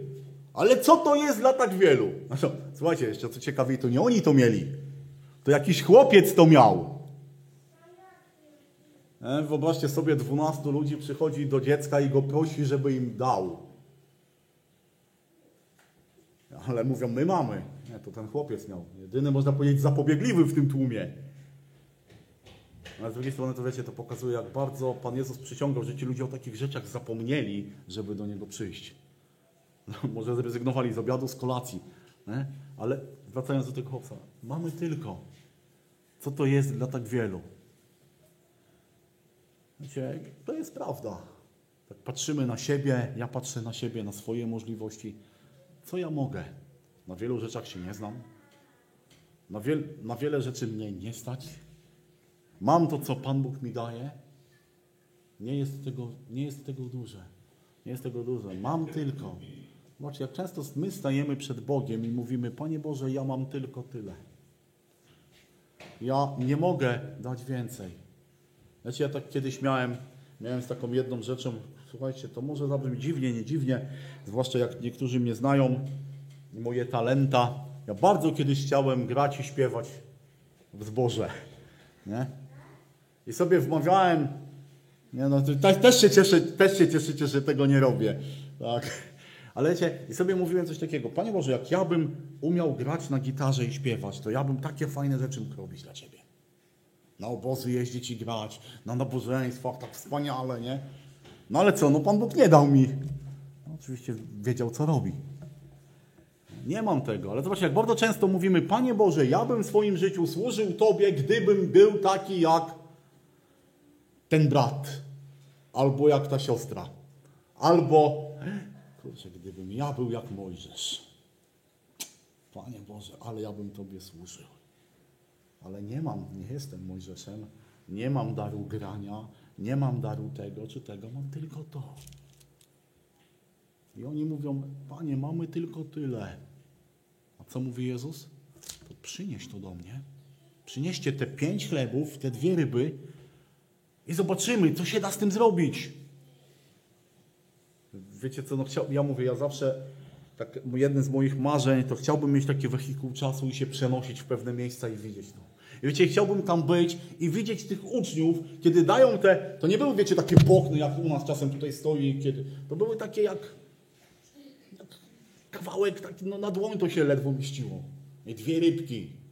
Ale co to jest dla tak wielu? Znaczy, słuchajcie, jeszcze co ciekawiej, to nie oni to mieli. To jakiś chłopiec to miał. E, Wyobraźcie sobie, dwunastu ludzi przychodzi do dziecka i go prosi, żeby im dał. Ale mówią, my mamy. Nie, to ten chłopiec miał. Jedyny, można powiedzieć, zapobiegliwy w tym tłumie. Ale z drugiej strony, to wiecie, to pokazuje, jak bardzo Pan Jezus przyciągał, że ci ludzie o takich rzeczach zapomnieli, żeby do Niego przyjść. No, może zrezygnowali z obiadu, z kolacji. Nie? Ale wracając do tego chłopca, mamy tylko. Co to jest dla tak wielu? Wiecie, to jest prawda. Tak patrzymy na siebie, ja patrzę na siebie, na swoje możliwości. Co ja mogę? Na wielu rzeczach się nie znam. Na, wiel, na wiele rzeczy mnie nie stać. Mam to, co Pan Bóg mi daje. Nie jest tego, nie jest tego duże. Nie jest tego duże. Mam tylko. Zobaczcie, jak często my stajemy przed Bogiem i mówimy, Panie Boże, ja mam tylko tyle. Ja nie mogę dać więcej. Wiecie, ja tak kiedyś miałem, miałem z taką jedną rzeczą, słuchajcie, to może zabrzmi dziwnie, nie dziwnie, zwłaszcza jak niektórzy mnie znają, moje talenta. Ja bardzo kiedyś chciałem grać i śpiewać w zborze. Nie? I sobie wmawiałem, nie no, też się, cieszę, też się cieszycie, że tego nie robię. Tak. Ale wiecie, i sobie mówiłem coś takiego, Panie Boże, jak ja bym umiał grać na gitarze i śpiewać, to ja bym takie fajne rzeczy mógł robić dla Ciebie. Na obozy jeździć i grać, na nabożeństwach, tak wspaniale, nie? No ale co, no Pan Bóg nie dał mi. No, oczywiście wiedział, co robi. Nie mam tego, ale zobaczcie, jak bardzo często mówimy, Panie Boże, ja bym w swoim życiu służył Tobie, gdybym był taki jak ten brat, albo jak ta siostra, albo, kurczę, gdybym ja był jak Mojżesz. Panie Boże, ale ja bym Tobie służył. Ale nie mam, nie jestem Mojżeszem, nie mam daru grania, nie mam daru tego czy tego, mam tylko to. I oni mówią, Panie, mamy tylko tyle. A co mówi Jezus? To przynieś to do mnie. Przynieście te pięć chlebów, te dwie ryby i zobaczymy, co się da z tym zrobić. Wiecie co, no chciał, ja mówię, ja zawsze, tak, jednym z moich marzeń, to chciałbym mieć taki wehikuł czasu i się przenosić w pewne miejsca i widzieć to. I wiecie, chciałbym tam być i widzieć tych uczniów, kiedy dają te, to nie były, wiecie, takie bokny, jak u nas czasem tutaj stoi, kiedy, to były takie jak, jak kawałek, taki, no na dłoń to się ledwo mieściło. I dwie rybki.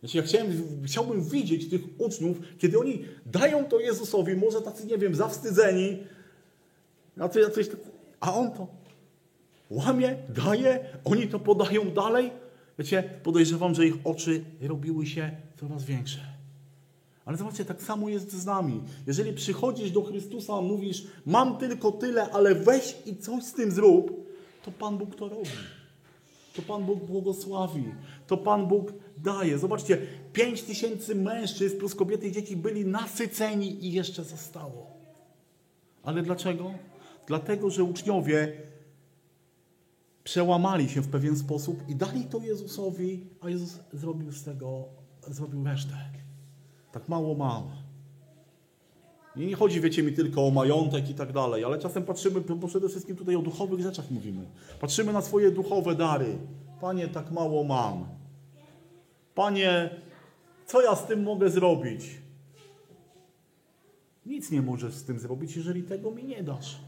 Znaczy, ja chciałem, chciałbym widzieć tych uczniów, kiedy oni dają to Jezusowi, może tacy, nie wiem, zawstydzeni, jacy, jacyś, a on to łamie, daje, oni to podają dalej. Wiecie, podejrzewam, że ich oczy robiły się coraz większe. Ale zobaczcie, tak samo jest z nami. Jeżeli przychodzisz do Chrystusa, a mówisz, mam tylko tyle, ale weź i coś z tym zrób, to Pan Bóg to robi. To Pan Bóg błogosławi. To Pan Bóg daje. Zobaczcie, pięć tysięcy mężczyzn plus kobiety i dzieci byli nasyceni i jeszcze zostało. Ale dlaczego? Dlatego, że uczniowie przełamali się w pewien sposób i dali to Jezusowi, a Jezus zrobił z tego, zrobił resztę. Tak mało mam. I nie chodzi, wiecie mi, tylko o majątek i tak dalej, ale czasem patrzymy, bo przede wszystkim tutaj o duchowych rzeczach mówimy. Patrzymy na swoje duchowe dary. Panie, tak mało mam. Panie, co ja z tym mogę zrobić? Nic nie możesz z tym zrobić, jeżeli tego mi nie dasz.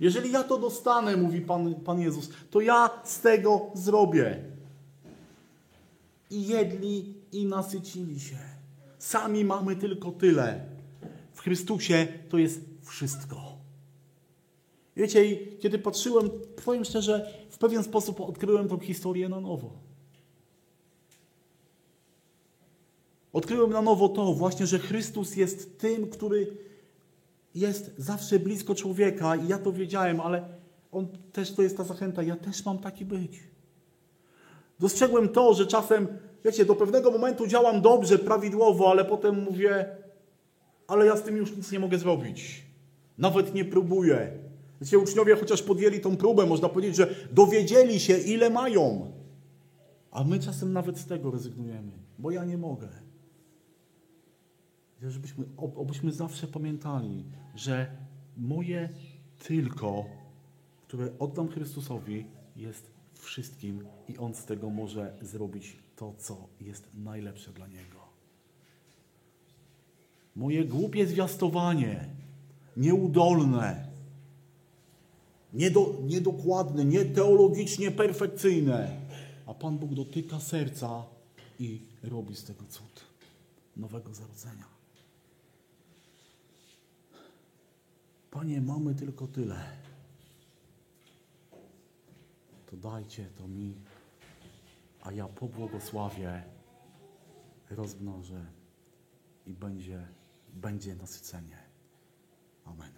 Jeżeli ja to dostanę, mówi Pan, Pan Jezus, to ja z tego zrobię. I jedli i nasycili się. Sami mamy tylko tyle. Chrystusie to jest wszystko. Wiecie, kiedy patrzyłem, powiem szczerze, w pewien sposób odkryłem tą historię na nowo. Odkryłem na nowo to właśnie, że Chrystus jest tym, który jest zawsze blisko człowieka i ja to wiedziałem, ale on też to jest ta zachęta, ja też mam taki być. Dostrzegłem to, że czasem, wiecie, do pewnego momentu działam dobrze, prawidłowo, ale potem mówię, ale ja z tym już nic nie mogę zrobić. Nawet nie próbuję. Wiecie, uczniowie chociaż podjęli tą próbę, można powiedzieć, że dowiedzieli się, ile mają. A my czasem nawet z tego rezygnujemy, bo ja nie mogę. Żebyśmy, ob- obyśmy zawsze pamiętali, że moje tylko, które oddam Chrystusowi, jest wszystkim i On z tego może zrobić to, co jest najlepsze dla Niego. Moje głupie zwiastowanie, nieudolne, niedo, niedokładne, nieteologicznie perfekcyjne, a Pan Bóg dotyka serca i robi z tego cud nowego zarodzenia. Panie, mamy tylko tyle. To dajcie to mi, a ja pobłogosławię, rozmnożę i będzie, będzie nasycenie. Amen.